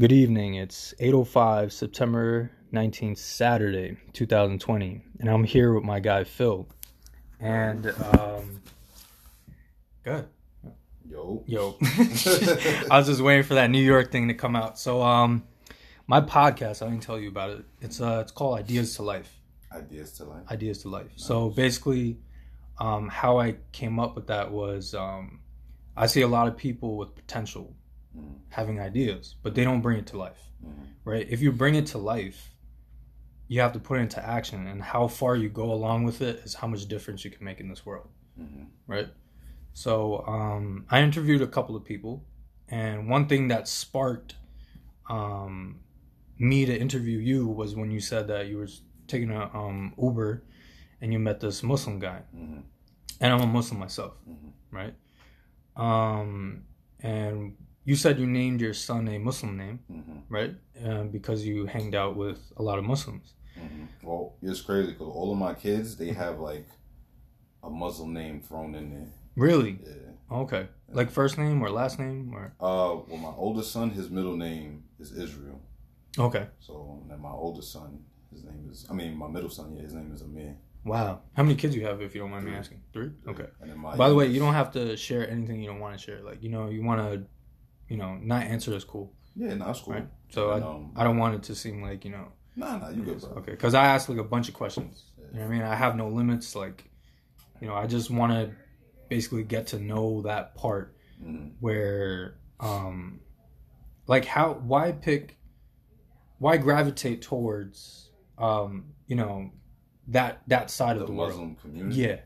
Good evening. It's 8:05 September 19th, Saturday, 2020, and I'm here with my guy Phil. And um good. Yo. Yo. I was just waiting for that New York thing to come out. So um my podcast, I didn't tell you about it. It's uh it's called Ideas to Life. Ideas to life. Ideas to Life. So basically um how I came up with that was um I see a lot of people with potential Mhm. having ideas, but they don't bring it to life. Mhm. right? If you bring it to life, you have to put it into action, and how far you go along with it is how much difference you can make in this world, Mhm. right? So um, I interviewed a couple of people, and one thing that sparked um, me to interview you was when you said that you were taking a um, Uber, and you met this Muslim guy, Mhm. and I'm a Muslim myself, Mhm. right? Um, and you said you named your son a Muslim name Mhm. right? Uh, because you hanged out with a lot of Muslims. Mhm. Well, it's crazy because all of my kids they have like a Muslim name thrown in there. Really? Yeah. Okay. Like first name or last name or? Uh, well, my oldest son, his middle name is Israel. Okay. So then my oldest son, his name is. I mean, my middle son, yeah, his name is Amir. Wow. How many kids you have, if you don't mind me asking? Three. Okay. And then my By the way, you don't have to share anything you don't want to share. Like you know, you want to, you know, not answer is cool, Yeah, no, that's cool. right? So And, I, um, I don't want it to seem like you know. Nah, nah, you good, bro. Okay. Because I asked like a bunch of questions. You know what I mean? I have no limits. Like, you know, I just want to basically get to know that part Mhm. where um like how why pick why gravitate towards um you know that that side The of the world Muslim community. yeah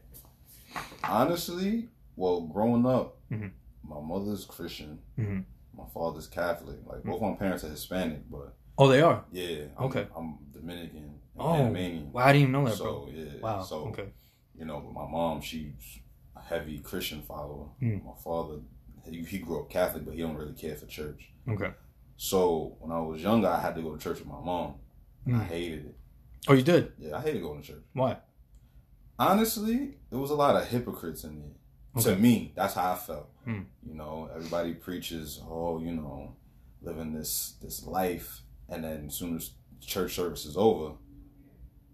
Honestly, well, growing up, Mhm. My mother's Christian, Mhm. my father's Catholic. Like both my parents are Hispanic, but oh they are yeah, I'm, Okay. I'm Dominican, and oh Panamanian. well, i didn't even know that so bro yeah, wow So okay you know, but my mom, she's a heavy Christian follower. Mm. My father, he, he grew up Catholic, but he don't really care for church. okay So when I was younger, I had to go to church with my mom. And I Mm. hated it. oh you did Yeah, I hated going to church. why Honestly, there was a lot of hypocrites in there. Okay. To me, that's how I felt. Hmm. You know, everybody preaches, oh, you know, living this this life, and then as soon as church service is over,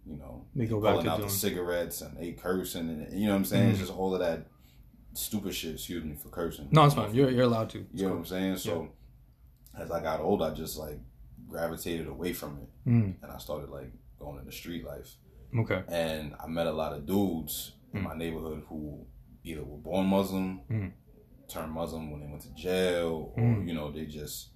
you know, They go back pulling to out doing- the cigarettes and they cursing, and you know what I'm saying? It's Hmm. just all of that stupid shit. Excuse me for cursing. no it's fine you're, you're allowed to It's You know what. I'm saying? So as I got old, I just like gravitated away from it, Mm, and I started like going into street life okay and I met a lot of dudes in Mm. my neighborhood who either were born Muslim, Mm. turned Muslim when they went to jail, or Mm. you know they just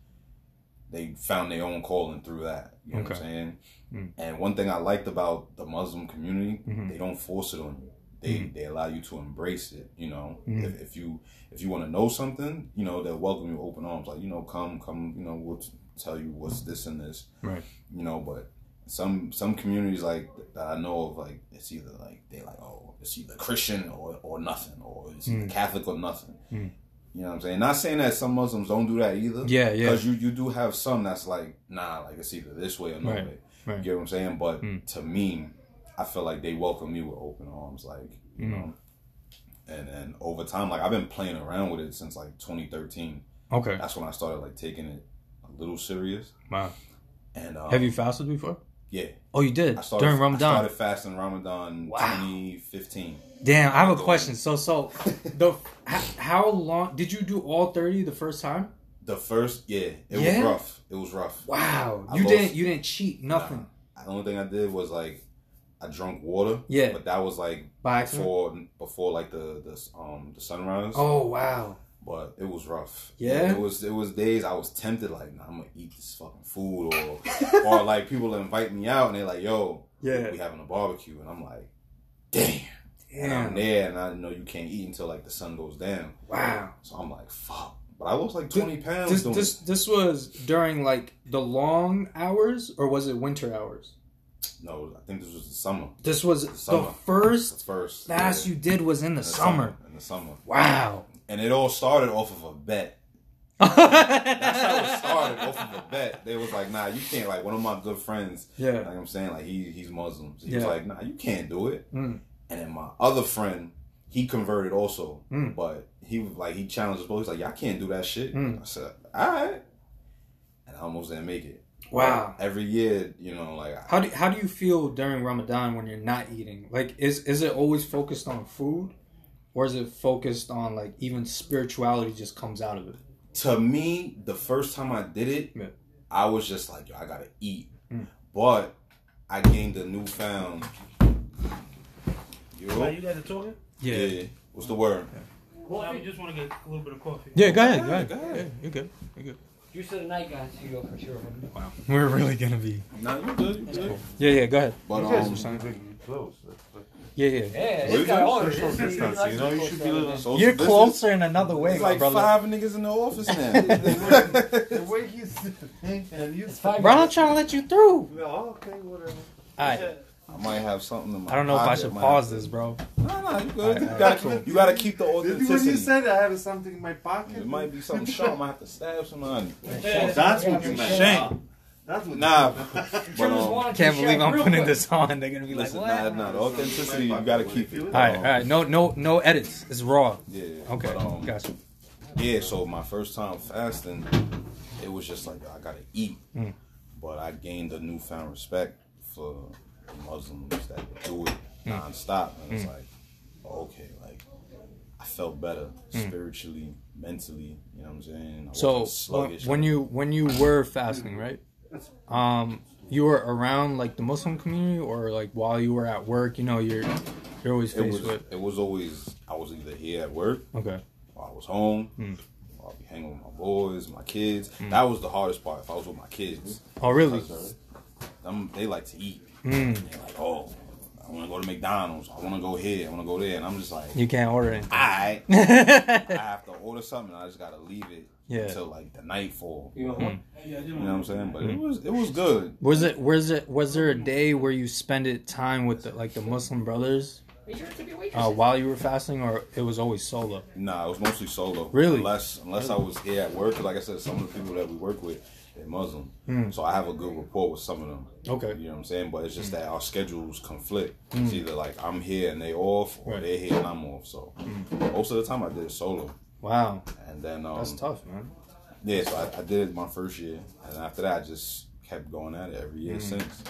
they found their own calling through that. You know what I'm saying? Mm. And one thing I liked about the Muslim community, Mhm. they don't force it on you. They Mm. they allow you to embrace it. You know, Mm. if, if you if you want to know something, you know they'll welcome you with open arms. Like you know, come come. You know, we'll t- tell you what's this and this right you know but some some communities like that i know of like it's either like they like oh it's either christian or or nothing or it's Mm. catholic or nothing. Mm. you know what i'm saying? Not saying that some muslims don't do that either. Yeah yeah. Because you you do have some that's like nah like it's either this way or no Right, way. right. you get what i'm saying? But Mm. to me i feel like they welcome me with open arms like you Mm. know? And and over time like i've been playing around with it since like 2013 okay. That's when i started like taking it a little serious. Wow. And um, have you fasted before yeah oh you did I started, during Ramadan. I started fasting Ramadan Wow. 2015. Damn, I have a question. So, so the how long did you do all thirty the first time? The first, yeah, it Yeah? was rough. It was rough. Wow, I you lost- didn't you didn't cheat nothing Nah. The only thing I did was like I drank water. Yeah. but that was like by accident. before before like the the um the sunrise. Oh wow, but it was rough. Yeah? it was it was days I was tempted like, nah, I'm gonna eat this fucking food or or like people invite me out and they're like, yo, Yeah. we having a barbecue and I'm like, damn. Damn. And I'm there and I know you can't eat until like the sun goes down. wow. So I'm like, fuck. But I lost like 20 pounds This this this was during like the long hours or was it winter hours? No, I think this was the summer. This was Summer. the first The first. fast yeah. you did was in the, In summer. In the summer. Wow. And it all started off of a bet. That's how it started off of a bet. They was like, nah, you can't. Like one of my good friends, Yeah. like I'm saying, like he he's Muslim. So he was like, nah, you can't do it. Mm. And then my other friend, he converted also, Mm. but he was like he challenged us both. He's like, y'all can't do that shit. Mm. I said, all right. and I almost didn't make it. Wow. Every year, you know, like How do how do you feel during Ramadan when you're not eating? Like, is is it always focused on food, or is it focused on like even spirituality just comes out of it? to me, the first time I did it, Yeah. I was just like, yo, I gotta eat. Mm. But I gained a newfound. Now Yo, you guys are talking? yeah. What's the word? Well, I just want to get a little bit of coffee. Yeah, go ahead, go ahead, go ahead. you're good. You're good. Juice of the night, guys. You go for sure. Wow, we're really gonna be. Nah, you good, you good. Yeah, yeah. Go ahead. But um, are some big close. That's like- Yeah, yeah. Yeah, What this is guy that? Social distance, You know, you should be a little social You're distance. closer in another way, There's my like brother. five niggas in the office now. the way he's and you Bro, I'm trying to let you through. Oh, okay, whatever. All right. I might have something in my I don't know if I pocket, should might pause this, bro. No, no, you good. Alright, you, alright, gotta, cool. you gotta keep the Maybe when you authenticity. said I have something in my pocket. It might be something sharp. I might have to stab somebody. That's what you meant. Shank. That's what Nah, you but Jones um, Can't believe I'm putting quick. this on. They're gonna be like, listen, what? nah, nah, the authenticity you gotta keep it. All right, all right. No, no, no edits. It's raw. Yeah. Okay, But, um, gotcha. Yeah, so my first time fasting, it was just like I gotta eat, Mm. but I gained a newfound respect for Muslims that do it Mm. nonstop, and it's like, okay, like I felt better spiritually, mentally. You know what I'm saying? I Mm. So wasn't when, sluggish. when you when you were fasting, right? Um, you were around like the Muslim community, or like while you were at work. You know, you're you're always it faced was with. it was always I was either here at work Okay. or I was home. Mm. Or I'll be hanging with my boys, my kids. That was the hardest part. If I was with my kids, Oh, really? them, they like to eat. Mm. They're like, oh, I want to go to McDonald's. I want to go here. I want to go there. And I'm just like, You can't order it. right. I have to order something. I just got to leave it Yeah. until like the nightfall. You know, Mm. You know what I'm saying? But Hmm. it was it was good. Was it was it was there a day where you spent it time with the, like the Muslim brothers Make sure to be waitress. uh, while you were fasting, or it was always solo? Nah, it was mostly solo. Really? Unless unless I was here at work, like I said, some of the people that we work with, they're Muslim. Mm. So I have a good rapport with some of them. Okay. You know what I'm saying? But it's just that our schedules conflict. Mm. It's either like I'm here and they off, or Right. they're here and I'm off. So most of the time I did it solo. Wow, And then um, that's tough, man. Yeah, so I, I did it my first year, and after that, I just kept going at it every year Mm. since.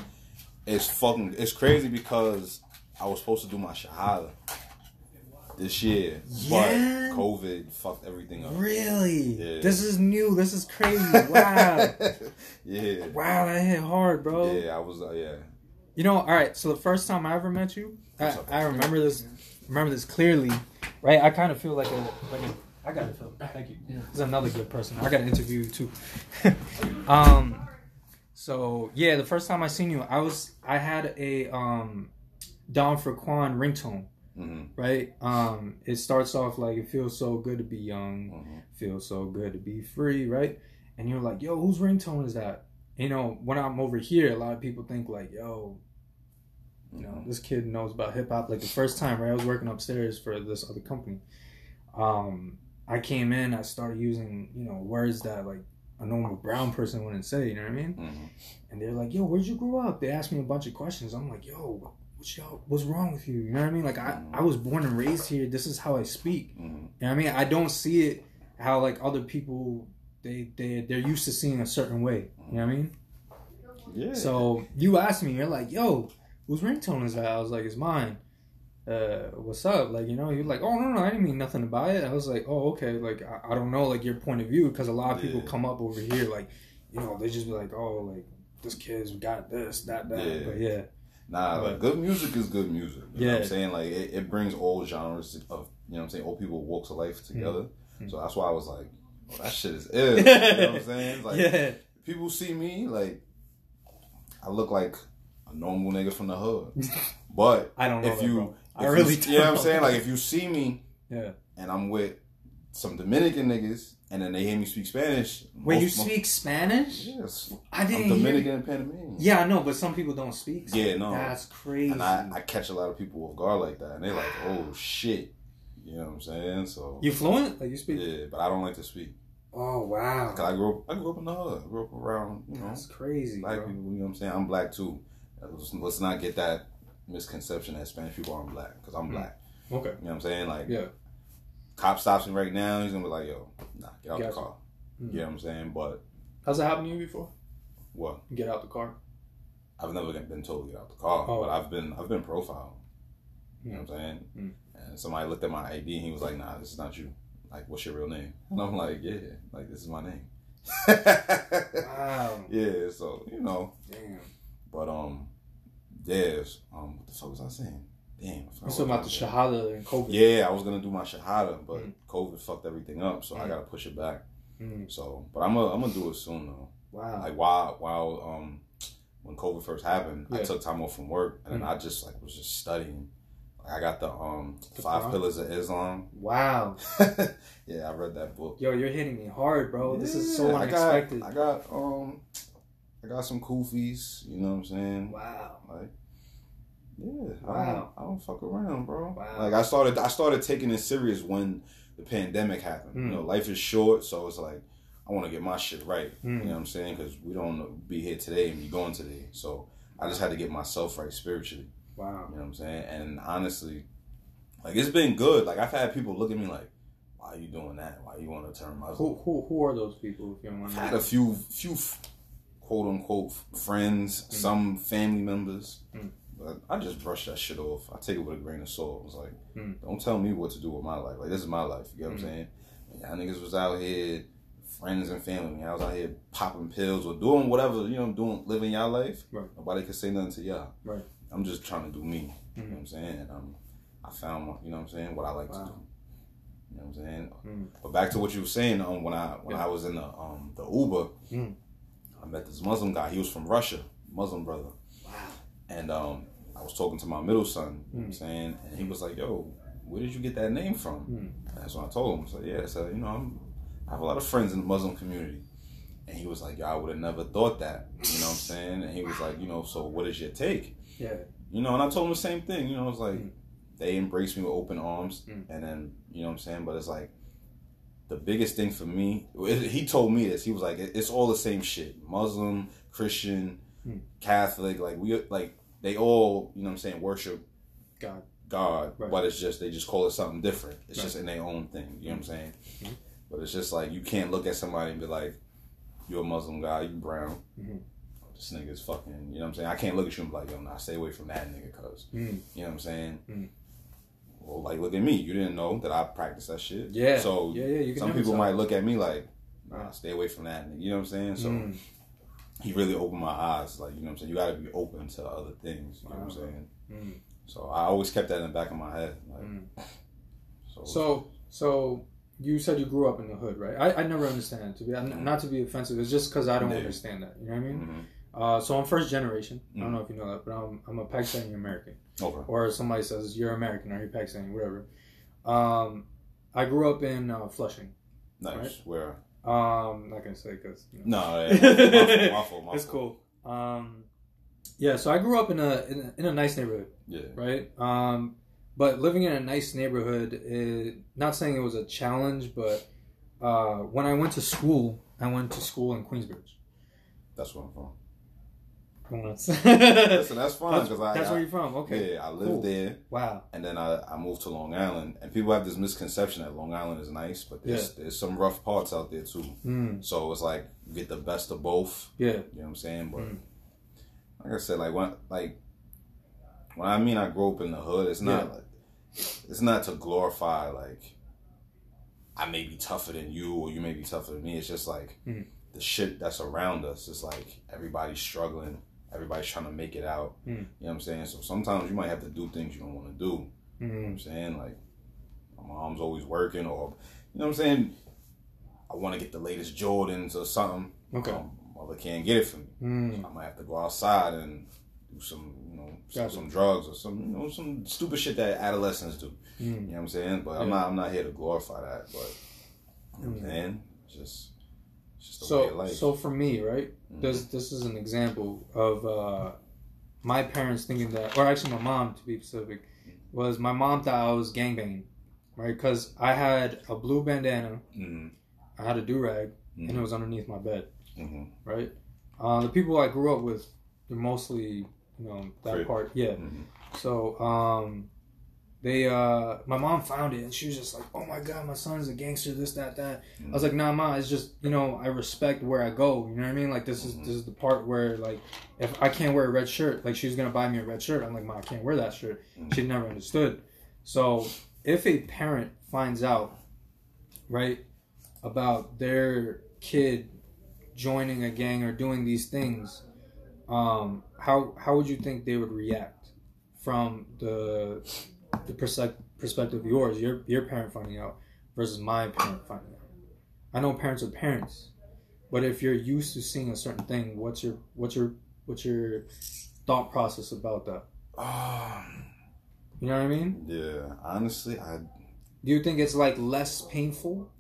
It's fucking, it's crazy because I was supposed to do my shahada this year, Yeah. but COVID fucked everything up. Really? Yeah. This is new. This is crazy. Wow. yeah, wow, that hit hard, bro. yeah, I was, uh, yeah. You know, all right. So the first time I ever met you, I, I remember this, remember this clearly, right? I kind of feel like a, like a. I got to feel. Thank you. Yeah. This is another good person. I got to interview you too. um, so yeah, the first time I seen you, I was I had a um, Don for Quan ringtone, hmm right? Um, it starts off like it feels so good to be young, hmm feels so good to be free, right? And you're like, yo, whose ringtone is that? You know, when I'm over here, a lot of people think like, yo, you know, this kid knows about hip hop. Like the first time, right? I was working upstairs for this other company. Um, I came in, I started using, you know, words that like a normal brown person wouldn't say. You know what I mean? hmm And they're like, "Yo, where'd you grow up?" They asked me a bunch of questions. I'm like, "Yo, what's y'all? What's wrong with you?" You know what I mean? Like, I, I was born and raised here. This is how I speak. hmm You know what I mean? I don't see it how like other people they they they're used to seeing a certain way. You know what I mean? Yeah. So you asked me, you're like, "Yo, whose ringtone is that?" I was like, "It's mine." Uh, what's up? Like, you know, you're like, "Oh no, no, I didn't mean nothing about it." I was like, "Oh, okay." Like, I, I don't know, like your point of view, because a lot of people come up over here, like, you know, they just be like, "Oh, like this kid's got this, that, that." Yeah. But yeah, Nah, like good music is good music. You know what Yeah. I'm saying? Like it, it brings all genres of you know what I'm saying, all people walks of life together. Mm. So that's why I was like, oh, that shit is ill. you know what I'm saying? Like yeah, people see me like I look like a normal nigga from the hood. But I don't know. if that, you bro. I if you- really, you, know what I'm saying? Like if you see me yeah. and I'm with some Dominican niggas and then they hear me speak Spanish. Wait, you most- speak Spanish? Yes. I I'm didn't hear. Dominican and Panamanian. Yeah, I know, but some people don't speak. Yeah, no. That's crazy. And I, I catch a lot of people off guard like that, and they're like, "Oh shit," you know what I'm saying? So you fluent? Like you speak? yeah, but I don't like to speak. Oh wow, 'Cause I grew up, I grew up in the hood. I grew up around, you know, that's crazy. black bro. people. You know what I'm saying? I'm black too. Let's, let's not get that misconception that Spanish people aren't black, because I'm black. Okay. You know what I'm saying? Like, Yeah. cop stops me right now, he's gonna be like, "Yo, nah, get out Gotcha. the car." Mhm. You know what I'm saying? But Has it happened to you before? What? Get out the car. I've never been told to get out the car, Oh. but I've been I've been profiled. You know what I'm saying? Mm. And somebody looked at my ID and he was like, "Nah, this is not you. Like, what's your real name?" And I'm like, "Yeah, like this is my name." Wow. yeah, so you know, Damn. but um, yes, um, what the fuck was I saying? Damn, I talking about the saying. shahada and COVID? Yeah, I was gonna do my shahada, but Mm. COVID fucked everything up, so I Mm. gotta push it back. Mm. So, but I'm gonna I'm gonna do it soon though. Wow. Like while while um when COVID first happened, I took time off from work and then Mm. I just like was just studying. Like I got the um The Five Quran? Pillars of Islam. Wow. yeah, I read that book. Yo, you're hitting me hard, bro. This is so unexpected. I got, I got um I got some kufis, you know what I'm saying? wow. Like yeah, I, Wow. don't, I don't fuck around, bro. Wow. Like I started, I started taking it serious when the pandemic happened. Mm. You know, life is short, so it's like I want to get my shit right. Mm. You know what I'm saying? Because we don't be here today and be gone today. So I just had to get myself right spiritually. Wow. You know what I'm saying? And honestly, like it's been good. Like I've had people look at me like, "Why are you doing that? Why you want to turn my?" Who who who are those people? If you don't mind. I've had a few few quote unquote friends, some family members. Mm. But I just brush that shit off. I take it with a grain of salt. It's like, Mm. don't tell me what to do with my life. Like this is my life. You get what Mm. I'm saying? When y'all niggas was out here, friends and family. I was out here popping pills or doing whatever, you know, doing living y'all life. Right. Nobody could say nothing to y'all. Right. I'm just trying to do me. You know what I'm saying? Um, I found, my- you know what I'm saying, what I like Wow. to do. You know what I'm saying? Mm. But back to what you were saying, um, when I when Yeah. I was in the um the Uber, Mm. I met this Muslim guy. He was from Russia, Muslim brother. Wow. And um, I was talking to my middle son, you know what I'm Mm. saying? And he was like, yo, where did you get that name from? Mm. That's when I told him. I said, yeah, so you know, I'm, I have a lot of friends in the Muslim community. And he was like, yo, I would have never thought that. You know what I'm saying? And he was like, you know, so what is your take? Yeah. You know, and I told him the same thing. You know, it's like Mm. they embraced me with open arms. Mm. And then, you know what I'm saying? But it's like, the biggest thing for me, he told me this. He was like, it's all the same shit. Muslim, Christian, Mm. Catholic, like we like they all, you know what I'm saying, worship God. God, Right. but it's just they just call it something different. It's Right. just in their own thing. You know what I'm saying? Mhm. But it's just like you can't look at somebody and be like, "You're a Muslim guy, you brown." Mhm. This nigga's fucking. You know what I'm saying? I can't look at you and be like, "Yo, nah, stay away from that nigga," cause Mm. you know what I'm saying. Well, like look at me. You didn't know that I practice that shit. Yeah. So yeah, yeah. You can some people might look at me like, "Nah, stay away from that." You know what I'm saying? So Mm. he really opened my eyes. Like you know what I'm saying. You got to be open to other things. You know what I'm saying? Mm. So I always kept that in the back of my head. Like, Mm. so, So so you said you grew up in the hood, right? I, I never understand to be not to be offensive. It's just because I don't Yeah. understand that. You know what I mean? Mhm. Uh, so I'm first generation. I don't Mhm. know if you know that, but I'm I'm a Pakistani American. Okay. Or somebody says you're American or you're Pakistani, whatever. Um, I grew up in uh, Flushing. Nice. Right. Where? Um, not gonna say because you know. No, yeah, my fault, my it's cool. Um, yeah, so I grew up in a, in a in a nice neighborhood, Yeah. right? Um, but living in a nice neighborhood, is, not saying it was a challenge, but uh, when I went to school, I went to school in Queensbridge. That's where I'm from. That's Listen, that's fine that's, because I, that's where you're from. Okay. yeah, I lived Cool. there, Wow. and then I, I moved to Long Island, and people have this misconception that Long Island is nice, but there's there's some rough parts out there too. Mm, So it's like you get the best of both. yeah. You know what I'm saying? But Mm. like I said, like when like when I mean I grew up in the hood, it's not Yeah. like it's not to glorify like I may be tougher than you or you may be tougher than me. It's just like Mhm. the shit that's around us. It's like everybody's struggling, everybody's trying to make it out. Mhm. You know what I'm saying? So sometimes you might have to do things you don't want to do. You know what Mm, I'm saying? Like my mom's always working or you know what I'm saying? I want to get the latest Jordans or something. okay. Um, mother can't get it for me. Mm, I might have to go outside and do some, you know, some, some drugs or some, you know, some stupid shit that adolescents do. You mm, know what I'm saying? But I'm not, I'm not here to glorify that. But you know what Mm. I'm saying? Just, So, so for me, right? Mhm. This this is an example of uh, my parents thinking that, or actually my mom to be specific, was my mom thought I was gangbanging, right? Because I had a blue bandana, hmm I had a do rag, hmm and it was underneath my bed, hmm right? Uh, the people I grew up with, they're mostly, you know, that part, yeah. So, um, they uh my mom found it and she was just like, oh my god, my son's a gangster, this that that. I was like, nah, ma, it's just you know I respect where I go. You know what I mean? Like this is Mhm. this is the part where like if I can't wear a red shirt, like she's gonna buy me a red shirt. I'm like, ma, I can't wear that shirt. Mhm. She never understood. So if a parent finds out, right, about their kid joining a gang or doing these things, um, how how would you think they would react from the the perspec- perspective of yours, your your parent finding out versus my parent finding out? I know parents are parents, but if you're used to seeing a certain thing, what's your what's your what's your thought process about that? Um, You know what I mean? yeah, honestly, I Do you think it's like less painful,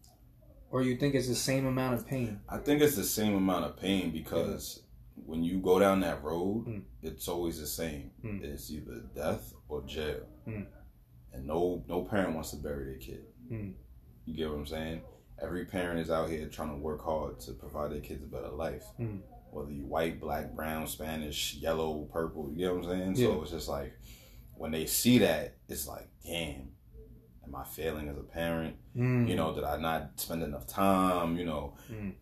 or you think it's the same amount of pain? I think it's the same amount of pain because when you go down that road, Mm. it's always the same. Mm. It's either death or jail, Mm. And no no parent wants to bury their kid. Mm. You get what I'm saying? Every parent is out here trying to work hard to provide their kids a better life. Mm. Whether you white, black, brown, Spanish, yellow, purple, you get what I'm saying? Yeah. So it's just like when they see that, it's like, damn, am I failing as a parent? Mm. You know, did I not spend enough time? You know, Mm.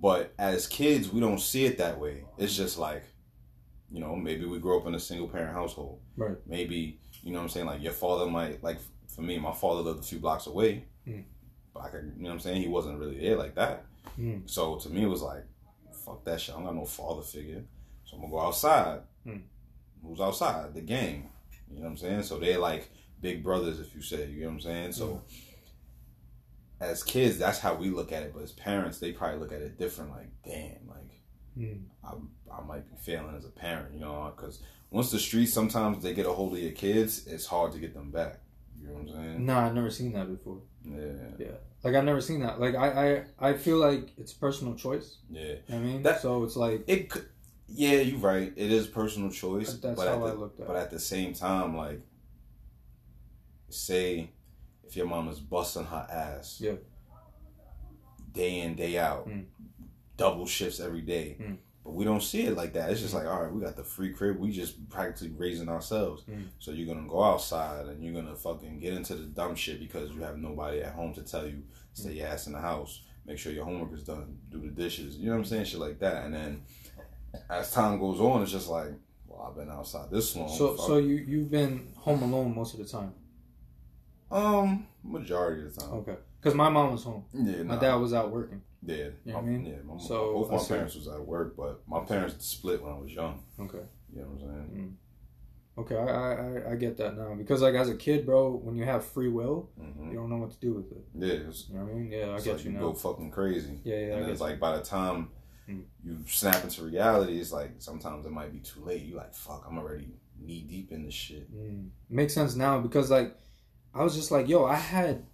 but as kids, we don't see it that way. It's just like, you know, maybe we grew up in a single parent household. Right. Maybe, you know what I'm saying? Like your father might, like for me, my father lived a few blocks away. Mm. But I could, you know what I'm saying? He wasn't really there like that. Mm. So to me, it was like, fuck that shit. I don't got no father figure. So I'm to go outside. Mm. Who's outside? The gang. You know what I'm saying? So they're like big brothers, if you say. You know what I'm saying? So as kids, that's how we look at it. But as parents, they probably look at it different. Like, damn, like Mm. I, I might be failing as a parent, you know, because once the streets sometimes they get a hold of your kids, it's hard to get them back. You know what I'm saying? Nah, I've never seen that before. Yeah, Yeah. Like I've never seen that. Like I, I, I feel like it's personal choice. yeah. You know what I mean, That- so it's like It could, yeah, you're right. It is personal choice, But that's but at how I the, looked at but at the same time, like, say if your mom is busting her ass, Yeah. day in day out, Mm. double shifts every day. Mm. But we don't see it like that. It's just like, all right, we got the free crib. We just practically raising ourselves. Mm. So you're gonna go outside and you're gonna fucking get into the dumb shit because you have nobody at home to tell you stay Mm. your ass in the house, make sure your homework is done, do the dishes. You know what I'm saying? Shit like that. And then as time goes on, it's just like, well, I've been outside this long. so. fuck. So you, you've been home alone most of the time. um, majority of the time. Okay. Because my mom was home. Yeah, My nah. dad was out working. Yeah, You know my, I mean? Yeah, my, So, both my parents was at work, but my parents split when I was young. Okay. You know what I'm saying? Okay, I, I, I- get that now because like as a kid, bro, when you have free will, hmm you don't know what to do with it. Yeah, it's, You know what I mean? Yeah, I get like you you now. go fucking crazy. Yeah, yeah, and it's like by the time Mm. you snap into reality, it's like sometimes it might be too late. You like, fuck, I'm already knee deep in this shit. Mm. Makes sense now because like I was just like, yo, I had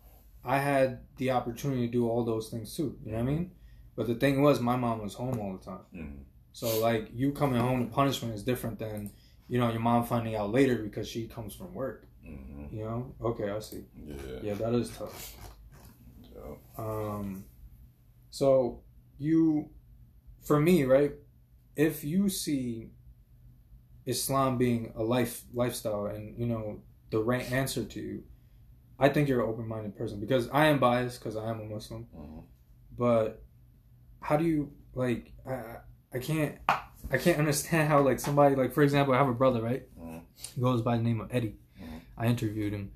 I had the opportunity to do all those things too. You know what I mean? But the thing was, my mom was home all the time. Mhm. So like you coming home to punishment is different than you know your mom finding out later because she comes from work. Mhm. You know? Okay, I see. Yeah. Yeah, that is tough. Yeah. Um, so you, for me, right? If you see Islam being a life lifestyle and you know the right answer to you, I think you're an open-minded person because I am biased because I am a Muslim. Mhm. But how do you like? I I- can't I can't understand how like somebody like for example I have a brother right. Mhm. He goes by the name of Eddie. Mhm. I interviewed him.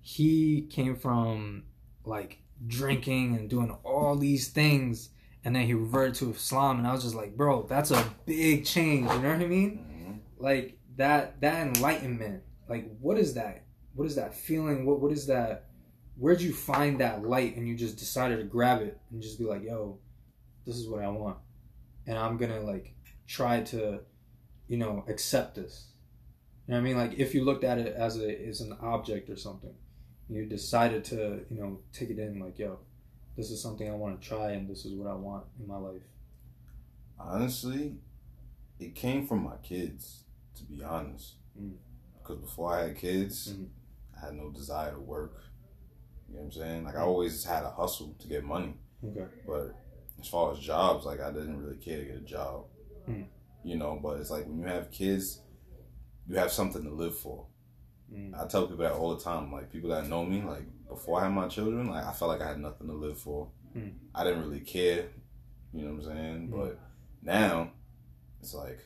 He came from like drinking and doing all these things, and then he reverted to Islam, and I was just like, bro, that's a big change. You know what I mean? Mhm. Like that that enlightenment. Like what is that? What is that feeling? What what is that? Where'd you find that light and you just decided to grab it and just be like, yo, this is what I want. And I'm gonna like try to, you know, accept this. You know what I mean? Like if you looked at it as a as an object or something, you decided to, you know, take it in like, yo, this is something I want to try and this is what I want in my life. Honestly, it came from my kids, to be honest. Mm. Because before I had kids, Mhm. I had no desire to work. You know what I'm saying? Like I always had a hustle to get money. Okay. But as far as jobs, like I didn't really care to get a job. Mm. You know, but it's like when you have kids, you have something to live for. Mm. I tell people that all the time. Like people that know me, like before I had my children, like I felt like I had nothing to live for. Mm. I didn't really care. You know what I'm saying? Mm. But now it's like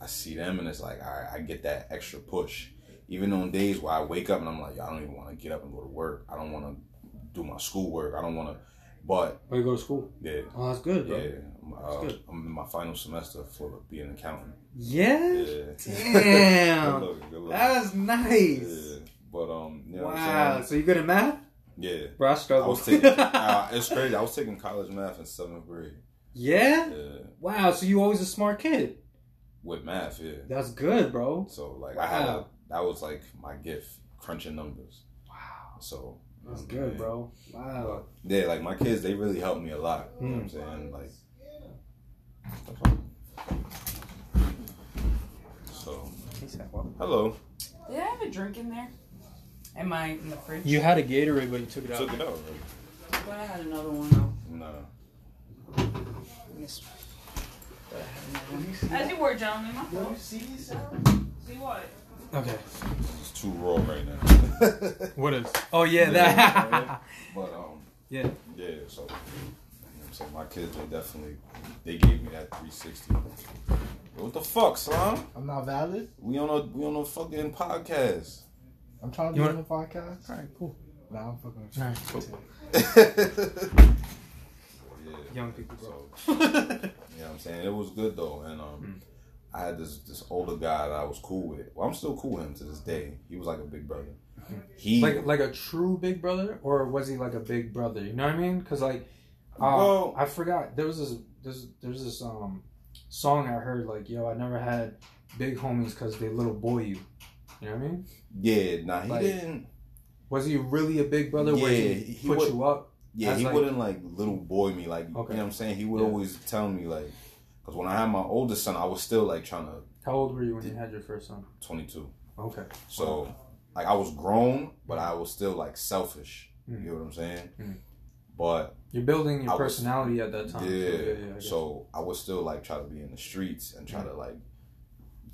I see them and it's like I, I get that extra push. Even on days where I wake up and I'm like, I don't even want to get up and go to work. I don't want to do my schoolwork. I don't want to. But Oh, you go to school? yeah, Oh, that's good, bro. yeah, I'm, uh, good. I'm in my final semester for being an accountant. Yeah? Yeah. Damn. Good looking, good looking. That's nice. Yeah. But um, you know wow. So you good at math? Yeah. Bro, I I was taking. uh, it's crazy. I was taking college math in seventh grade. yeah? Yeah. Wow. So you always a smart kid. With math, yeah. That's good, bro. So like I had a, Wow. That was like my gift, crunching numbers. Wow. So That's um, good, yeah. bro. Wow. Yeah, like my kids, they really helped me a lot. You know what I'm Mm. saying? Like. So hello. Did I have a drink in there? Am I in the fridge? You had a Gatorade, but you took it out. Took it out. But I had another one though. Nah. Miss- but I had another one. As you were, gentlemen. My fault. see these? See what? Okay. It's too raw right now. What is? Oh, yeah, Yeah, that. but um. yeah. Yeah, so you know what my kids they definitely they gave me that 360. What the fuck, son? I'm not valid. We on a we on a fucking podcast. I'm trying to You do want- a podcast. All right, cool. Nah, I'm fucking with All you. right, cool. yeah. Young people, bro. So, you know what I'm saying? It was good though, and um, Mm. I had this this older guy that I was cool with. Well, I'm still cool with him to this day. He was like a big brother. He like like a true big brother, or was he like a big brother? You know what I mean? Because like, uh, Well- I forgot there was this there's there's this um song I heard like yo I never had big homies because they little boy you. You know what I mean? yeah, nah, he Like- didn't. Was he really a big brother where Yeah, he, he put would- you up? Yeah, he like- wouldn't like little boy me like Okay. you know what I'm saying. He would Yeah. always tell me like, because when I had my oldest son, I was still like trying to How old were you when you had your first son? 22. Okay. So like I was grown, but I was still like selfish. Mm. You know what I'm saying? Mm. But You're building your I was- personality at that time. yeah, yeah, yeah, I so I was still like try to be in the streets and Mm. try to like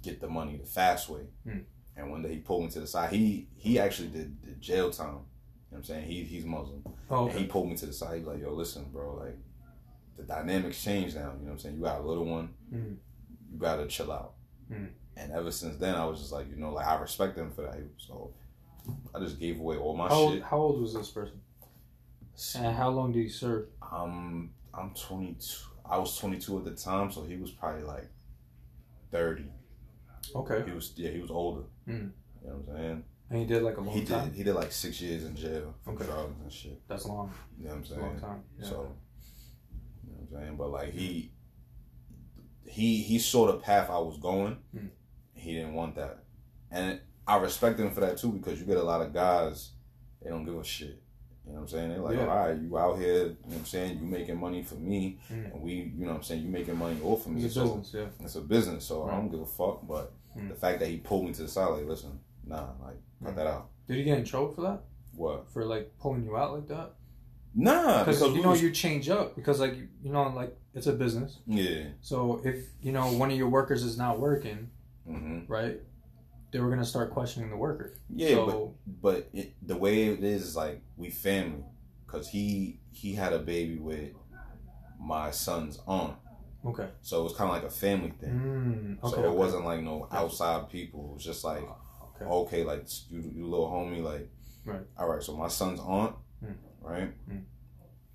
get the money the fast way. Mm. And one day he pulled me to the side. He he actually did, did jail time. You know what I'm saying? He he's Muslim. oh, And he pulled me to the side. He was like, yo, listen, bro, like the dynamics change now. You know what I'm saying? You got a little one. Mhm. You gotta chill out. Mhm. And ever since then, I was just like, you know, like I respect him for that. So I just gave away all my How old, shit. how old was this person? And how long did he serve? Um, I'm 22. I was 22 at the time, so he was probably like 30. Okay. He was yeah, he was older. Mm. You know what I'm saying? And he did like a long He time. did he did like six years in jail for Okay. drugs and shit. That's long. You know what I'm saying? long time. Yeah. So, you know what I'm saying? But like he, he he saw the path I was going. Mm. He didn't want that, and I respect him for that too because you get a lot of guys they don't give a shit. You know what I'm saying? They're like, Yeah. all right, you out here. You know what I'm saying? You making money for me, Mm. and we, you know what I'm saying? You making money all for me. It's a so business, yeah. it's a business, so I don't give a fuck. But Mm. the fact that he pulled me to the side, like, listen, nah, like, cut Mm. that out. Did he get in trouble for that? What? For like pulling you out like that? Nah, Because you know was- you change up because like you know like it's a business. yeah. So if you know one of your workers is not working, hmm right? They were gonna start questioning the worker. Yeah, but so but it, the way it is is like we family because he he had a baby with my son's aunt okay. so it was kind of like a family thing Mm, okay. so it okay. wasn't like no outside people it was just like Okay. okay like you, you little homie like Right. all right so my son's aunt Mm. Right Mm.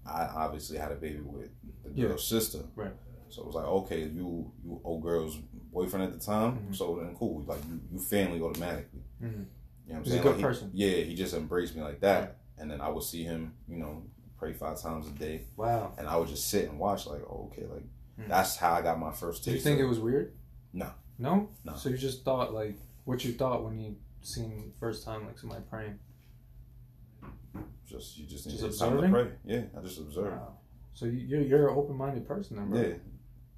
i obviously had a baby with the Yeah. girl's sister Right. so it was like okay you you old girl's boyfriend at the time Mhm. so then cool like you, you family automatically Mhm. you know what i'm He's a saying good Like, he- person. yeah he just embraced me like that and then I would see him, you know, pray five times a day, Wow. and I would just sit and watch, like, oh, okay, like Hmm. that's how I got my first Did you think of it was weird? No. No? No. So you just thought like what you thought when you seen first time like somebody praying. Just you just need Just need time to observing? pray. Yeah, I just observe. Wow. So you- you're you're an open minded person then, bro. Yeah,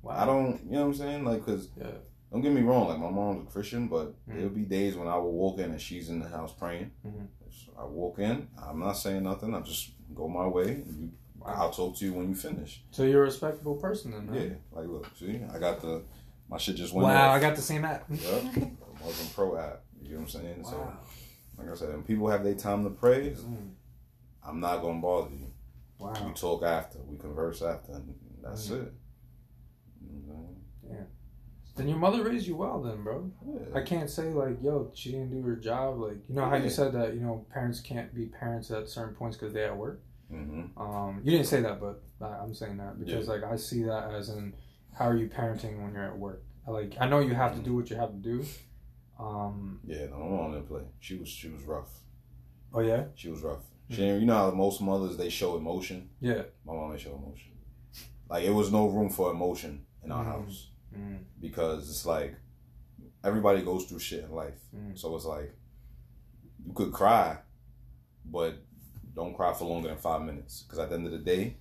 Wow. I don't, you know what I'm saying, like, cause Yeah. don't get me wrong, like my mom's a Christian, but Mhm. there'll be days when I will walk in and she's in the house praying. Mhm. So I walk in, I'm not saying nothing, I just go my way. And you, Wow. I'll talk to you when you finish. So you're a respectable person then, Yeah, like look, see, I got the my shit just went Wow, off. I got the same app. Yep. Muslim Pro app. You know what I'm saying? So, Wow. like I said, when people have their time to pray, Mm. I'm not gonna bother you. We talk after, we converse after, and that's Mm. it. You know Then your mother raised you well, then, bro. saying? I can't say like, yo, she didn't do her job. Like, you know how Yeah. you said that, you know, parents can't be parents at certain points because they at work. hmm Um, you didn't say that, but I'm saying that because Yeah. like I see that as in how are you parenting when you're at work? Like I know you have to do what you have to do. Um, Yeah, no, my mom didn't play. She was she was rough. oh yeah, She was rough. She didn't, you know how most mothers they show emotion. yeah. My mom didn't show emotion. Like it was no room for emotion in our Mm. house Mm, because it's like everybody goes through shit in life. Mm. So it's like you could cry, but don't cry for longer than five minutes. Because at the end of the day,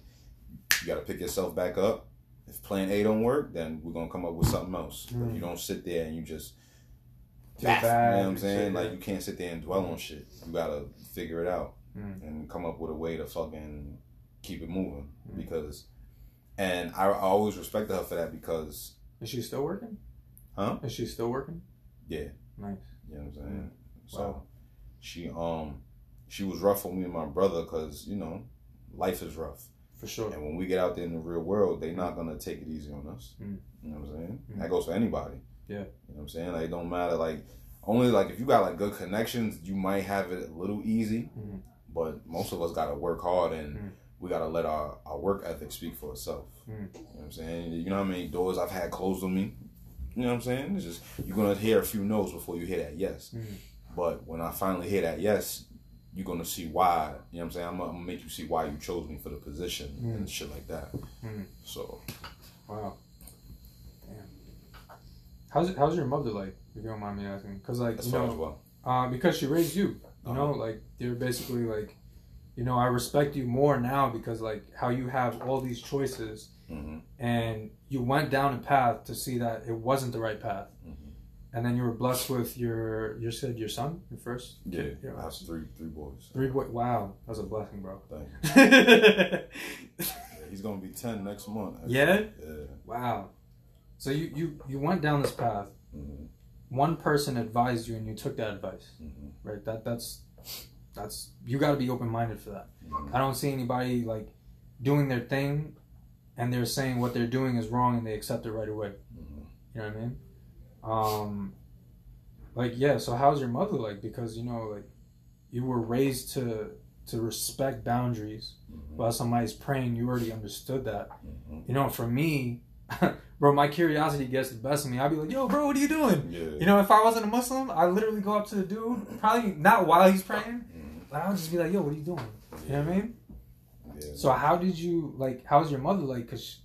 you got to pick yourself back up. If plan A don't work, then we're gonna come up with something else. But you don't sit there and you just You know what I'm saying? shit, like you can't sit there and dwell on shit. You gotta figure it out Mm. and come up with a way to fucking keep it moving. Mm. Because, and I, I always respected her for that because, Is she still working? Huh? Is she still working? yeah, Nice. you know what I'm saying. So, Wow. she um, she was rough on me and my brother because you know, life is rough. For sure. And when we get out there in the real world, they're not gonna take it easy on us. Mm. You know what I'm saying? Mm. That goes for anybody. Yeah. You know what I'm saying? Like it don't matter. Like only like if you got like good connections, you might have it a little easy. Mhm. But most of us gotta work hard and Mm. we gotta let our, our work ethic speak for itself. Mm. You know what I'm saying? You know how many doors I've had closed on me? You know what I'm saying? It's just you're gonna hear a few no's before you hear that yes. Mhm. But when I finally hear that yes, you're gonna see why. You know what I'm saying? I'm gonna, I'm gonna make you see why you chose me for the position Mm. and shit like that. Mm. So Wow. Damn. How's how's your mother like? If you don't mind me asking, because like as you know, as well. uh, because she raised you. You Uh-huh. know, like they're basically like, you know, I respect you more now because like how you have all these choices hmm and you went down a path to see that it wasn't the right path, hmm and then you were blessed with your you said your son, your first Yeah, kid? I have three three boys. three boy. Wow, that's a blessing, bro. Thank you. Yeah, he's gonna be ten next month. Yeah? Yeah. wow. So you you you went down this path. hmm One person advised you, and you took that advice. hmm right? That that's that's you got to be open minded for that. hmm I don't see anybody like doing their thing, and they're saying what they're doing is wrong, and they accept it right away. hmm You know what I mean? Um, like yeah. So how's your mother like? Because you know, like you were raised to to respect boundaries. hmm While somebody's praying, you already understood that. hmm You know, for me, bro, my curiosity gets the best of me. I'd be like, "Yo, bro, what are you doing?" Yeah. You know, if I wasn't a Muslim, I literally go up to the dude, probably not while he's praying, Mhm. but I would just be like, "Yo, what are you doing?" You know what I mean? Yeah. So how did you like? How's your mother like? Cause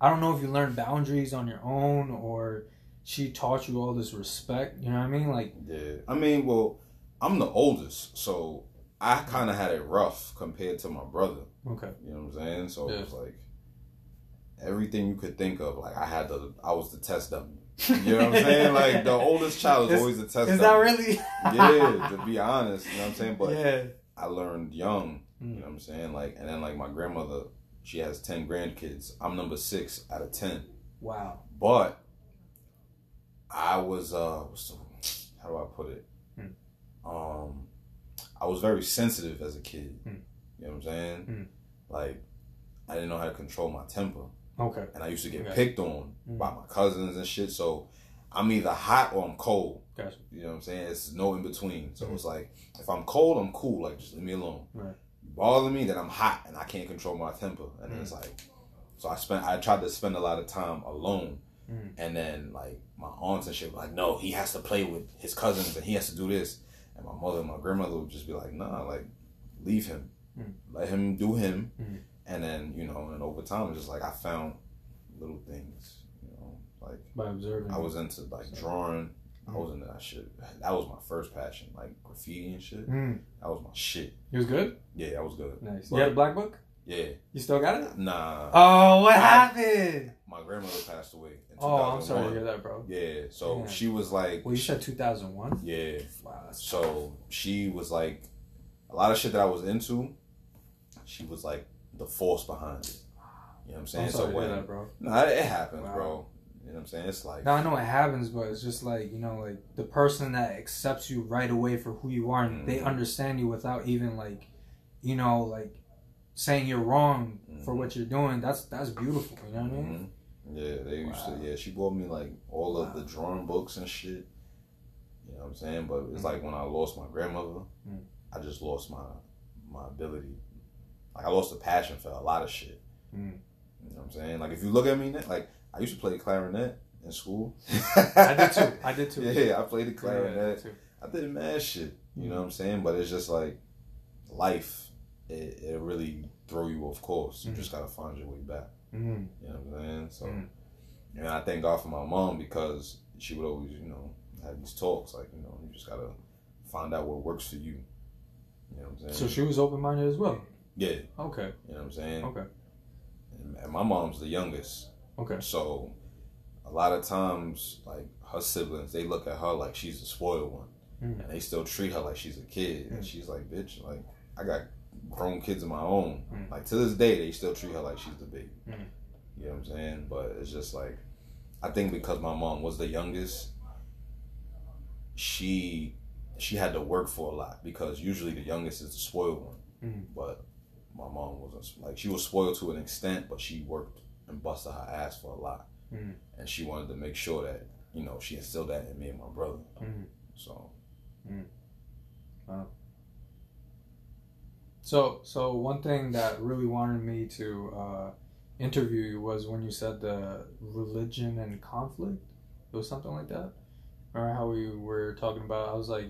I don't know if you learned boundaries on your own or she taught you all this respect. You know what I mean? Like, Yeah, I mean, well, I'm the oldest, so I kind of had it rough compared to my brother. okay, You know what I'm saying? So Yeah. it was like everything you could think of. Like I had the, I was the test dummy. You know what I'm saying? Like the oldest child is Is- always the test is that really? yeah, to be honest, you know what I'm saying. But yeah. I learned young. You Mm. know what I'm saying? Like, and then like my grandmother, she has ten grandkids. I'm number six out of ten. Wow. But I was uh what's the, how do I put it? Hmm. Um I was very sensitive as a kid. Hmm. You know what I'm saying? Hmm. Like I didn't know how to control my temper. Okay. And I used to get Okay. picked on Hmm. by my cousins and shit. So I'm either hot or I'm cold. Gotcha. You know what I'm saying? It's no in between. So Mhm. it's like if I'm cold, I'm cool. Like just leave me alone. Right. You bother me, then I'm hot and I can't control my temper. And Mm. it's like so I spent I tried to spend a lot of time alone. Mm. And then like my aunts and shit were like, no, he has to play with his cousins and he has to do this. And my mother and my grandmother would just be like, nah, like leave him. Mm. Let him do him. And then, you know, and over time it's just like I found little things, you know, like By observing. I was into like drawing. I Mm. was into that shit. That was my first passion, like graffiti and shit. Mm. That was my shit. He was good. Yeah, that was good. Nice. But- you had a black book. Yeah. You still got it? Nah. Oh, what I- happened? my grandmother passed away in Oh, I'm 2001. sorry to hear that, bro. Yeah, so Yeah. she was like, Well, you said 2001. yeah. Wow. So she was like, a lot of shit that I was into, she was like the force behind it. You know what I'm saying? I'm so when, that, bro. no, it, it happens, Wow. bro. You know what I'm saying? It's like Now I know it happens, but it's just like you know, like the person that accepts you right away for who you are, and they Mhm. understand you without even like, you know, like saying you're wrong for Mhm. what you're doing. That's that's beautiful. You know what I mean? Mhm. Yeah, they used to. Yeah, she bought me like all of the drawing books and shit. You know what I'm saying? But it's like when I lost my grandmother, Mm. I just lost my my ability. Like I lost the passion for a lot of shit. Mm. You know what I'm saying? Like if you look at me, now, like I used to play clarinet in school. I did too. I did too. Yeah, I played the Yeah, I did clarinet. too. I did mad shit. You Mm. know what I'm saying? But it's just like life. It, it really throw you off course. You Mhm. just gotta find your way back. Mm. You know what I'm saying? So, Mm. and I thank God for my mom because she would always, you know, have these talks like, you know, you just gotta find out what works for you. You know what I'm saying? So she was open minded as well. Yeah, Okay. you know what I'm saying? Okay. And, my mom's the youngest, Okay. so a lot of times, like her siblings, they look at her like she's the spoiled one, Mm. and they still treat her like she's a kid, Mm. and she's like, bitch, like I got grown kids of my own. Mm. Like to this day, they still treat her like she's the baby. Mm. You know what I'm saying? But it's just like, I think because my mom was the youngest, she she had to work for a lot because usually the youngest is the spoiled one. Mm. But my mom wasn't like she was spoiled to an extent, but she worked and busted her ass for a lot, Mm. and she wanted to make sure that you know she instilled that in me and my brother. Mm. So So, so one thing that really wanted me to uh, interview you was when you said the religion and conflict. It was something like that. Remember how we were talking about? I was like,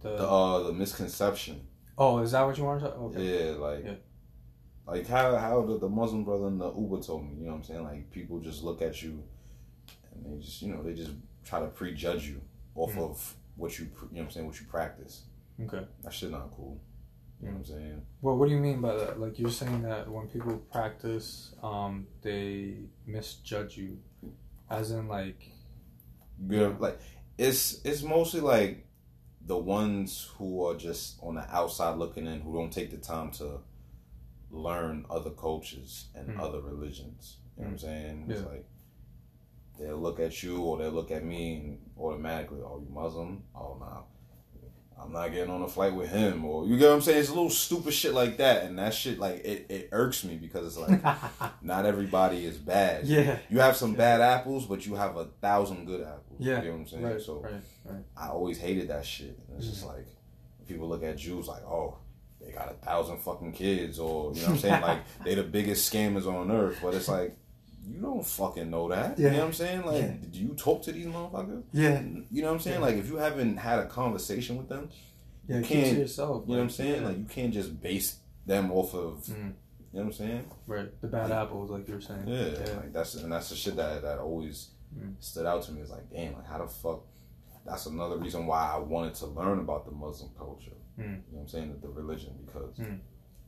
the, the uh the misconception, oh, is that what you want to? Okay. yeah, like. Yeah. Like how how the, the Muslim brother in the Uber told me, you know what I'm saying? Like people just look at you and they just you know they just try to prejudge you off Mhm. of what you you know what I'm saying what you practice. Okay. That shit not cool. You know what I'm saying? Well, what do you mean by that? Like you're saying that when people practice, um, they misjudge you, as in like, Yeah, like it's it's mostly like the ones who are just on the outside looking in who don't take the time to learn other cultures and Mm. other religions. You know what I'm saying? It's like they'll look at you or they'll look at me and automatically, oh, you Muslim? Oh, no. I'm not getting on a flight with him, or you get what I'm saying? It's a little stupid shit like that, and that shit like it, it irks me because it's like not everybody is bad. yeah, You have some bad apples, but you have a thousand good apples. yeah, You know what I'm saying? right, so right, right. I always hated that shit. And it's just Mm-hmm. like people look at Jews like, oh, they got a thousand fucking kids, or you know what I'm saying? like they're the biggest scammers on earth. But it's like you don't fucking know that. Yeah. You know what I'm saying? Like, Yeah. do you talk to these motherfuckers? Yeah, You know what I'm saying? Yeah. Like, if you haven't had a conversation with them, yeah. You it to can't- yourself. you know what I'm saying? Like, you can't just base them off of, Mm. you know what I'm saying? right, the bad apples, like you were saying. Yeah, like that's and that's the shit that that always Mm. stood out to me. Is like, damn, like how the fuck? That's another reason why I wanted to learn about the Muslim culture. Mm. You know what I'm saying? The religion because.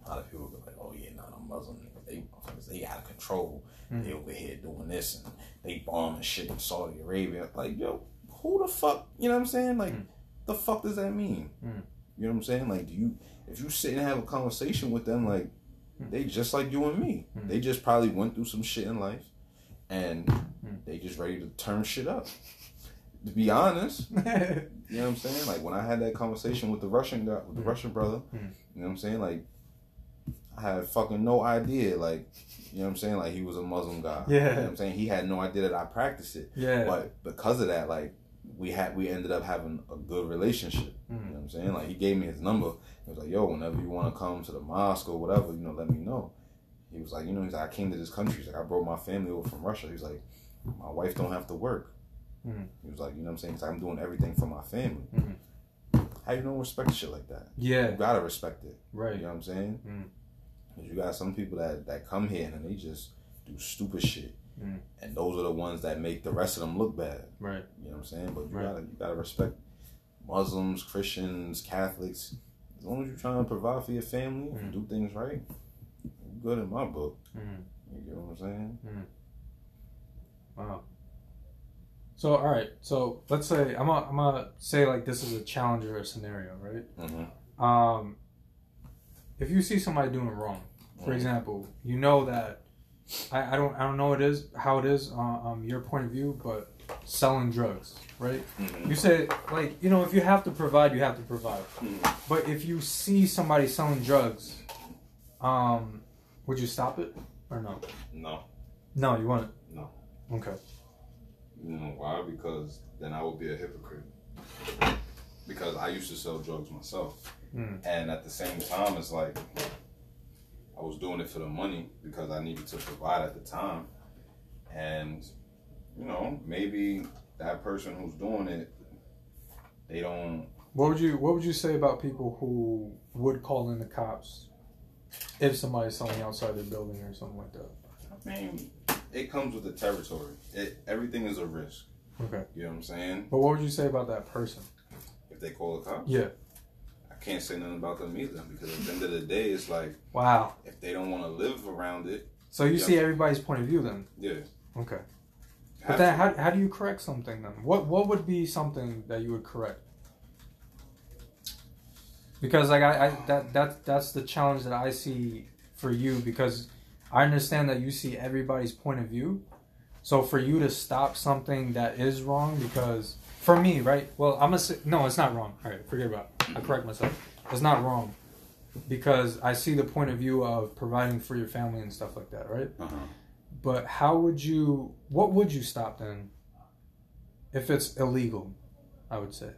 A lot of people be like, oh yeah, not a Muslim niggas. They they out of control. Mm. They over here doing this and they bombing shit in Saudi Arabia. Like, yo, who the fuck? You know what I'm saying? Like, Mm. the fuck does that mean? Mm. You know what I'm saying? Like, do you if you sit and have a conversation with them, like Mm. they just like you and me. Mm. They just probably went through some shit in life, and Mm. they just ready to turn shit up. To be honest, you know what I'm saying? Like when I had that conversation with the Russian guy, with the. Russian brother, you know what I'm saying? Like I had fucking no idea. Like you know what I'm saying? Like he was a Muslim guy. Yeah. You know what I'm saying? He had no idea that I practiced it. yeah. But because of that, like we had we ended up having a good relationship. You know Mm. what I'm saying? Like he gave me his number. He was like, "Yo, whenever you want to come to the mosque or whatever, you know, let me know." He was like, "You know, he's like, I came to this country. He's like, I brought my family over from Russia. He's like, my wife don't have to work." Mhm. He was like, "You know what I'm saying? He's like, I'm doing everything for my family." Mhm. How you don't respect shit like that? yeah, You gotta respect it. right. You know what I'm saying? Mm. 'Cause you got some people that that come here and they just do stupid shit, Mm. and those are the ones that make the rest of them look bad. Right. You know what I'm saying? But you Right. gotta you gotta respect Muslims, Christians, Catholics. As long as you're trying to provide for your family, Mm. and do things right, you're good in my book. Mm. You get what I'm saying? Wow. So all right. So let's say I'm gonna, I'm gonna say like this is a challenge or a scenario, right? Mm-hmm. Um, if you see somebody doing wrong, for example, you know that I, I don't I don't know it is how it is uh, um your point of view, but selling drugs, right? Mhm. You say like you know if you have to provide, you have to provide. Mhm. But if you see somebody selling drugs, um, would you stop it or no? No, No, you wouldn't. No. Okay. you know why? Because then I would be a hypocrite. Because I used to sell drugs myself, Mm. and at the same time, it's like I was doing it for the money because I needed to provide at the time, and you know maybe that person who's doing it, they don't What would you What would you say about people who would call in the cops if somebody's selling outside their building or something like that? I mean, it comes with the territory. It everything is a risk. Okay. You know what I'm saying? But what would you say about that person? If they call the cops, Yeah. Can't say nothing about them either because at the end of the day, it's like Wow. if they don't want to live around it, So you Yeah. see everybody's point of view then. yeah. Okay. But have then how, how do you correct something then? What what would be something that you would correct? Because like I, I that that that's the challenge that I see for you because I understand that you see everybody's point of view. So for you to stop something that is wrong because for me, right? Well, I'm gonna say no, it's not wrong. All right, forget about it. I correct myself. It's not wrong because I see the point of view of providing for your family and stuff like that, right? Uh-huh. But how would you? What would you stop then? If it's illegal, I would say.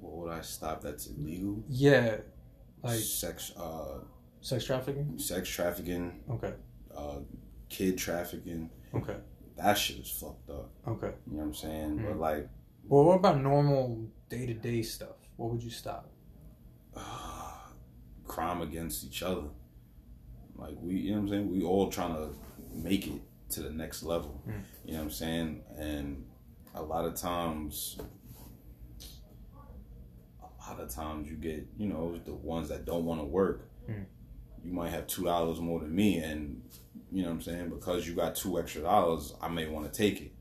What would I stop? That's illegal. Yeah, like sex, uh, sex trafficking. sex trafficking, Okay, uh, kid trafficking. okay, That shit is fucked up. Okay. You know what I'm saying? Mhm. But like, Well, what about normal day to day stuff? What would you stop? crime against each other. Like we, you know what I'm saying? We all trying to make it to the next level. Mm. You know what I'm saying? And a lot of times, a lot of times you get, you know, the ones that don't want to work. Mm. You might have two dollars more than me, and you know what I'm saying? Because you got two extra dollars, I may want to take it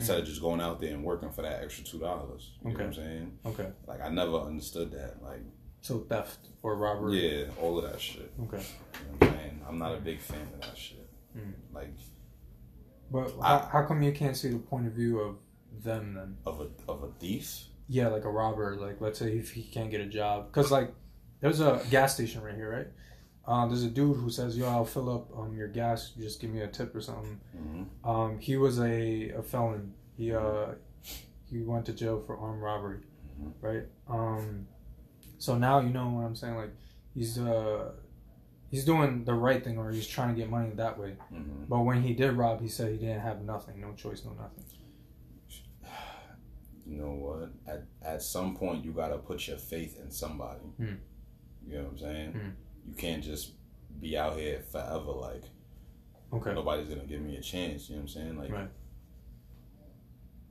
instead of just going out there and working for that extra two dollars. You know what I'm saying? Okay, Like I never understood that. Like, so theft or robbery. yeah, all of that shit. Okay, You know what I'm saying? I'm not a big fan of that shit. Mm. Like but I- how, how come you can't see the point of view of them then? of a of a thief. Yeah, like a robber. Like, let's say if he can't get a job, because like there's a gas station right here, right? Uh, there's a dude who says, "Yo, I'll fill up um your gas. Just give me a tip or something." Mm-hmm. Um, he was a, a felon. He uh he went to jail for armed robbery, Mhm. right? Um, so now you know what I'm saying. Like he's uh he's doing the right thing, or he's trying to get money that way. Mm-hmm. But when he did rob, he said he didn't have nothing, no choice, no nothing. You know what? At at some point, you gotta put your faith in somebody. Hmm. You know what I'm saying? You can't just be out here forever. Like Okay. nobody's gonna give me a chance. You know what I'm saying? Like Right.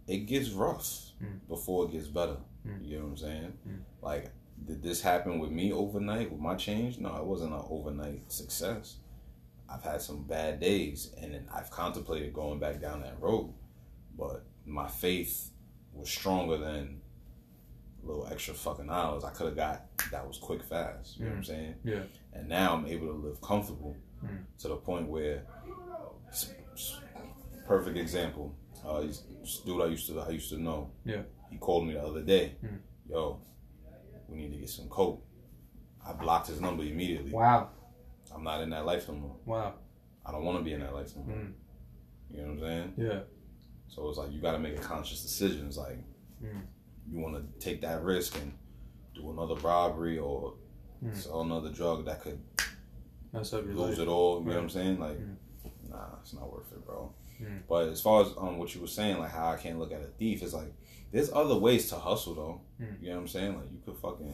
it gets rough Hmm. before it gets better. Hmm. You know what I'm saying? Hmm. Like, did this happen with me overnight with my change? No, it wasn't an overnight success. I've had some bad days, and then I've contemplated going back down that road, but my faith was stronger than little extra fucking hours I could have got. That was quick, fast. You know what I'm saying? Yeah. And now I'm able to live comfortable Hmm. to the point where, perfect example. Uh, this dude I used to I used to know. Yeah. He called me the other day. Hmm. Yo, we need to get some coke. I blocked his number immediately. Wow. I'm not in that life no more. Wow. I don't want to be in that life no more. Mm. You know what I'm saying? Yeah. So it's like you got to make a conscious decision. It's like Mm. You want to take that risk and do another robbery or Mm. sell another drug that could Mess up your lose life. it all. You know what I'm saying? Like, Mm. nah, it's not worth it, bro. Mm. But as far as um what you were saying, like how I can't look at a thief, it's like there's other ways to hustle though. Mm. You know what I'm saying? Like you could fucking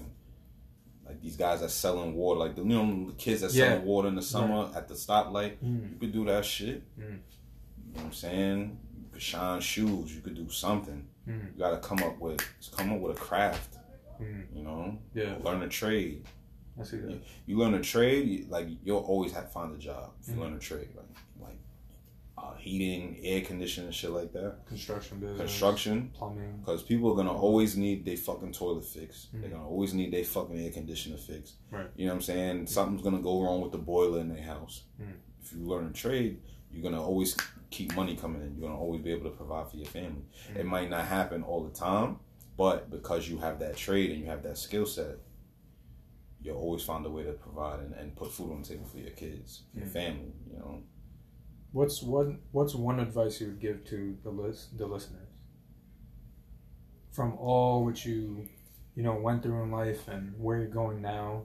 like these guys that selling water, like the you know the kids that Yeah. selling water in the summer at the stoplight. Mm. You could do that shit. Mm. You know what I'm saying? Could shine shoes. You could do something. Mm. You got to come up with come up with a craft. Mm. You know, Yeah. learn a trade. I see that. You learn a trade, you, like you'll always have to find a job if you Mhm. learn a trade, like like uh, heating, air conditioning, shit like that. Construction business. Construction, Plumbing. because people are gonna always need their fucking toilet fixed. Mhm. They're gonna always need their fucking air conditioner fixed. Right. You know what I'm saying? Something's gonna go wrong with the boiler in their house. If you learn a trade, you're gonna always keep money coming in. You're gonna always be able to provide for your family. It mm. might not happen all the time, but because you have that trade and you have that skill set, you'll always find a way to provide and, and put food on the table for your kids, for your mm. family. You know, What's one What's one advice you would give to the list the listeners from all what you you know went through in life and where you're going now?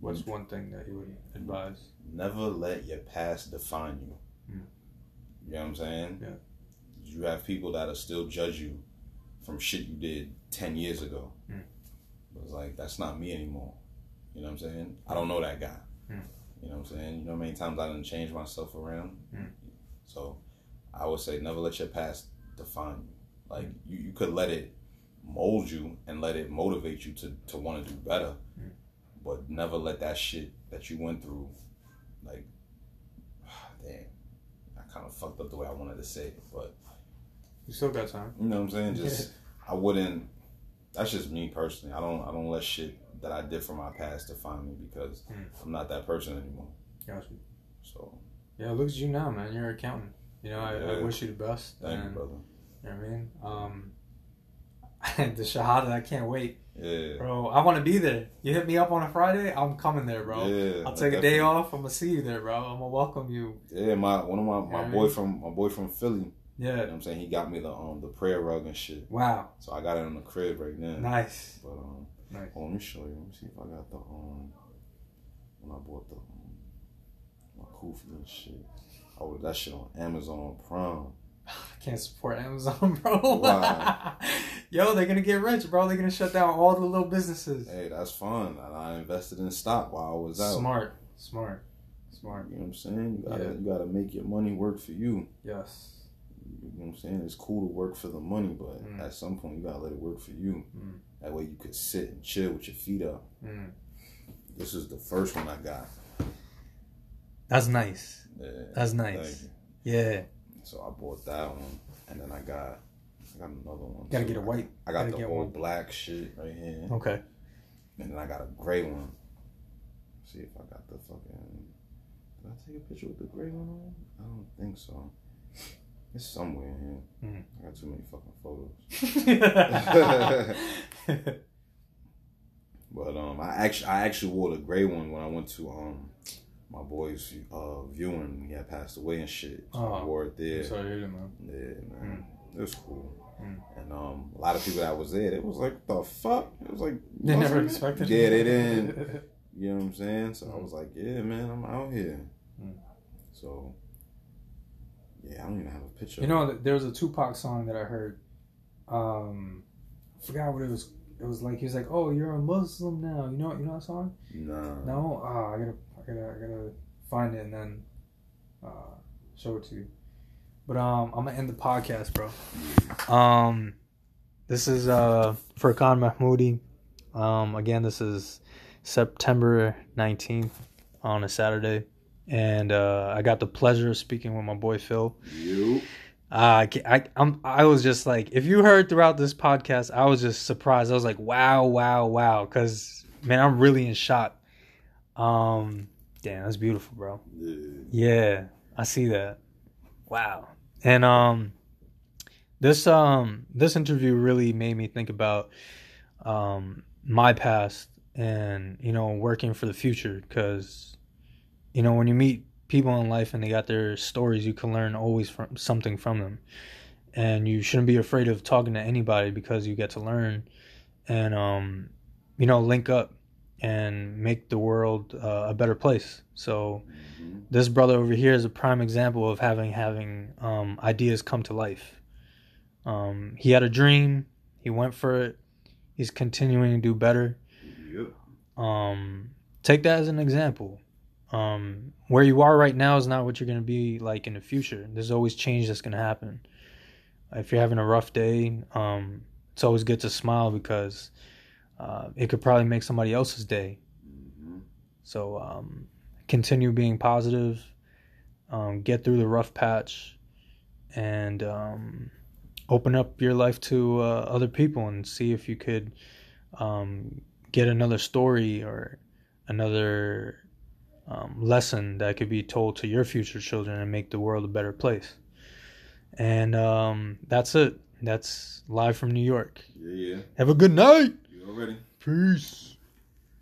What's mm. one thing that you would advise? never let your past define you. Mm. You know what I'm saying? Yeah. You have people that'll still judge you from shit you did ten years ago. Mm. But it's like that's not me anymore. You know what I'm saying? I don't know that guy. Mm. You know what I'm saying? You know how many times I didn't change myself around? Mm. So I would say never let your past define you. Like you, you could let it mold you and let it motivate you to, to want to do better. Mm. But never let that shit that you went through like damn. I kinda fucked up the way I wanted to say it, but You still got time. you know what I'm saying? Just I wouldn't that's just me personally. I don't I don't let shit that I did from my past define me because Mm. I'm not that person anymore. Gotcha. So Yeah, look at you now, man. You're an accountant. You know, I, I wish you the best. thank you, brother. You know what I mean? Um, the Shahada, I can't wait. Yeah. Bro, I want to be there. You hit me up on a Friday, I'm coming there, bro. Yeah, I'll take a day off. I'm gonna see you there, bro. I'm gonna welcome you. Yeah, my one of my, my Yeah. boy from my boy from Philly. You know Yeah. what I'm saying? He got me the um the prayer rug and shit. Wow. So I got it in the crib right now. Nice. But um Nice. oh, let me show you. Let me see if I got the um when I bought the um my kufi and shit. I ordered that shit on Amazon Prime. Can't support Amazon, bro. Why? Yo, they're gonna get rich, bro. They're gonna shut down all the little businesses. Hey, that's fun. I invested in stock while I was out. Smart. Smart. Smart. You know what I'm saying? You gotta Yeah. you gotta make your money work for you. Yes. You know what I'm saying? It's cool to work for the money, but Mm. at some point you gotta let it work for you. Mm. That way you could sit and chill with your feet up. Mm. This is the first one I got. That's nice. Yeah, That's nice. Yeah. So I bought that one, and then I got I got another one. Gotta too. get a white. I got the one. black shit right here, Okay. and then I got a gray one. See if I got the fucking. Did I take a picture with the gray one on? I don't think so. It's somewhere in here. Mm. I got too many fucking photos. But um, I actually I actually wore the gray one when I went to um my boy's uh viewing. He had passed away and shit. So I Oh. wore it there. Sorry to hear that, man. Yeah, man. It was cool. Mm. And um, a lot of people that was there, it was like, the fuck? It was like, They never wasn't it? expected. Yeah, they didn't. You know what I'm saying? So I was like, yeah, man, I'm out here. Mm. So, yeah, I don't even have a picture. You know, there was a Tupac song that I heard. Um, I forgot what it was. It was like he was like, "Oh, you're a Muslim now." You know, you know that song? Nah. No. No ah, I gotta, I gotta, I gotta find it and then uh, show it to you. But um, I'm gonna end the podcast, bro. Um, this is uh Furqan Mahmoudi. Um, again, this is September 19th on a Saturday, and uh, I got the pleasure of speaking with my boy Phil. You. Uh, I, I, I'm, I was just like, if you heard throughout this podcast, I was just surprised. I was like, wow, wow, wow. Cause man, I'm really in shock. Um, damn, that's beautiful, bro. Yeah. Yeah, I see that. Wow. And, um, this, um, this interview really made me think about, um, my past and, you know, working for the future. Cause, you know, when you meet people in life and they got their stories, you can learn always from something from them. And you shouldn't be afraid of talking to anybody because you get to learn and um you know link up and make the world uh, a better place. So Mhm. this brother over here is a prime example of having having um ideas come to life. Um he had a dream, he went for it. He's continuing to do better Yep. um take that as an example um where you are right now is not what you're going to be like in the future there's always change that's going to happen if you're having a rough day um it's always good to smile because uh, it could probably make somebody else's day Mhm. so um continue being positive um get through the rough patch and um open up your life to uh, other people and see if you could um get another story or another um, lesson that could be told to your future children and make the world a better place. And um, that's it. That's live from New York. Yeah, yeah. Have a good night. Already. Peace.